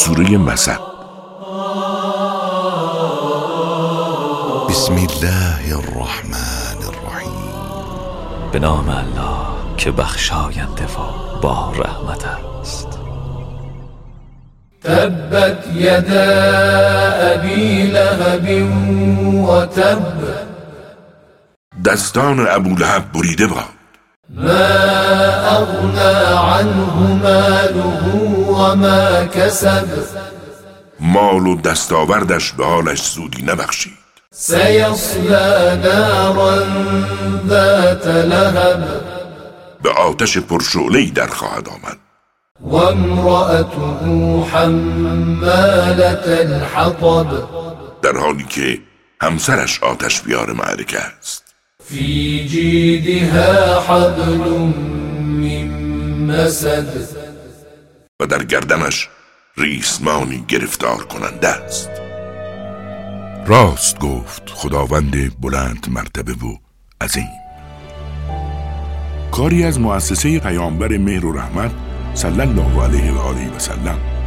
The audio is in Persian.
سوره مسد بسم الله الرحمن الرحیم. به نام الله که بخشاینده و با رحمت است. تبت یدا ابی لهب و تب. دستان ابو لهب بریده باد. ما اغنى عنه ماله وما کسب مال و دستاوردش به حالش سودی نبخشید. سیصلا نارا ذات لهب. به آتش پرشعلهای در خواهد آمد. وامرأته حمالة الحطب. در حالی که همسرش آتش بیار معرکه است. في جيدها حبل من مسد. و در گردنش ریسمانی گرفتار کننده است. راست گفت خداوند بلند مرتبه و عظیم. کاری از مؤسسه پیامبر مهر و رحمت صلی الله علیه و آله و سلم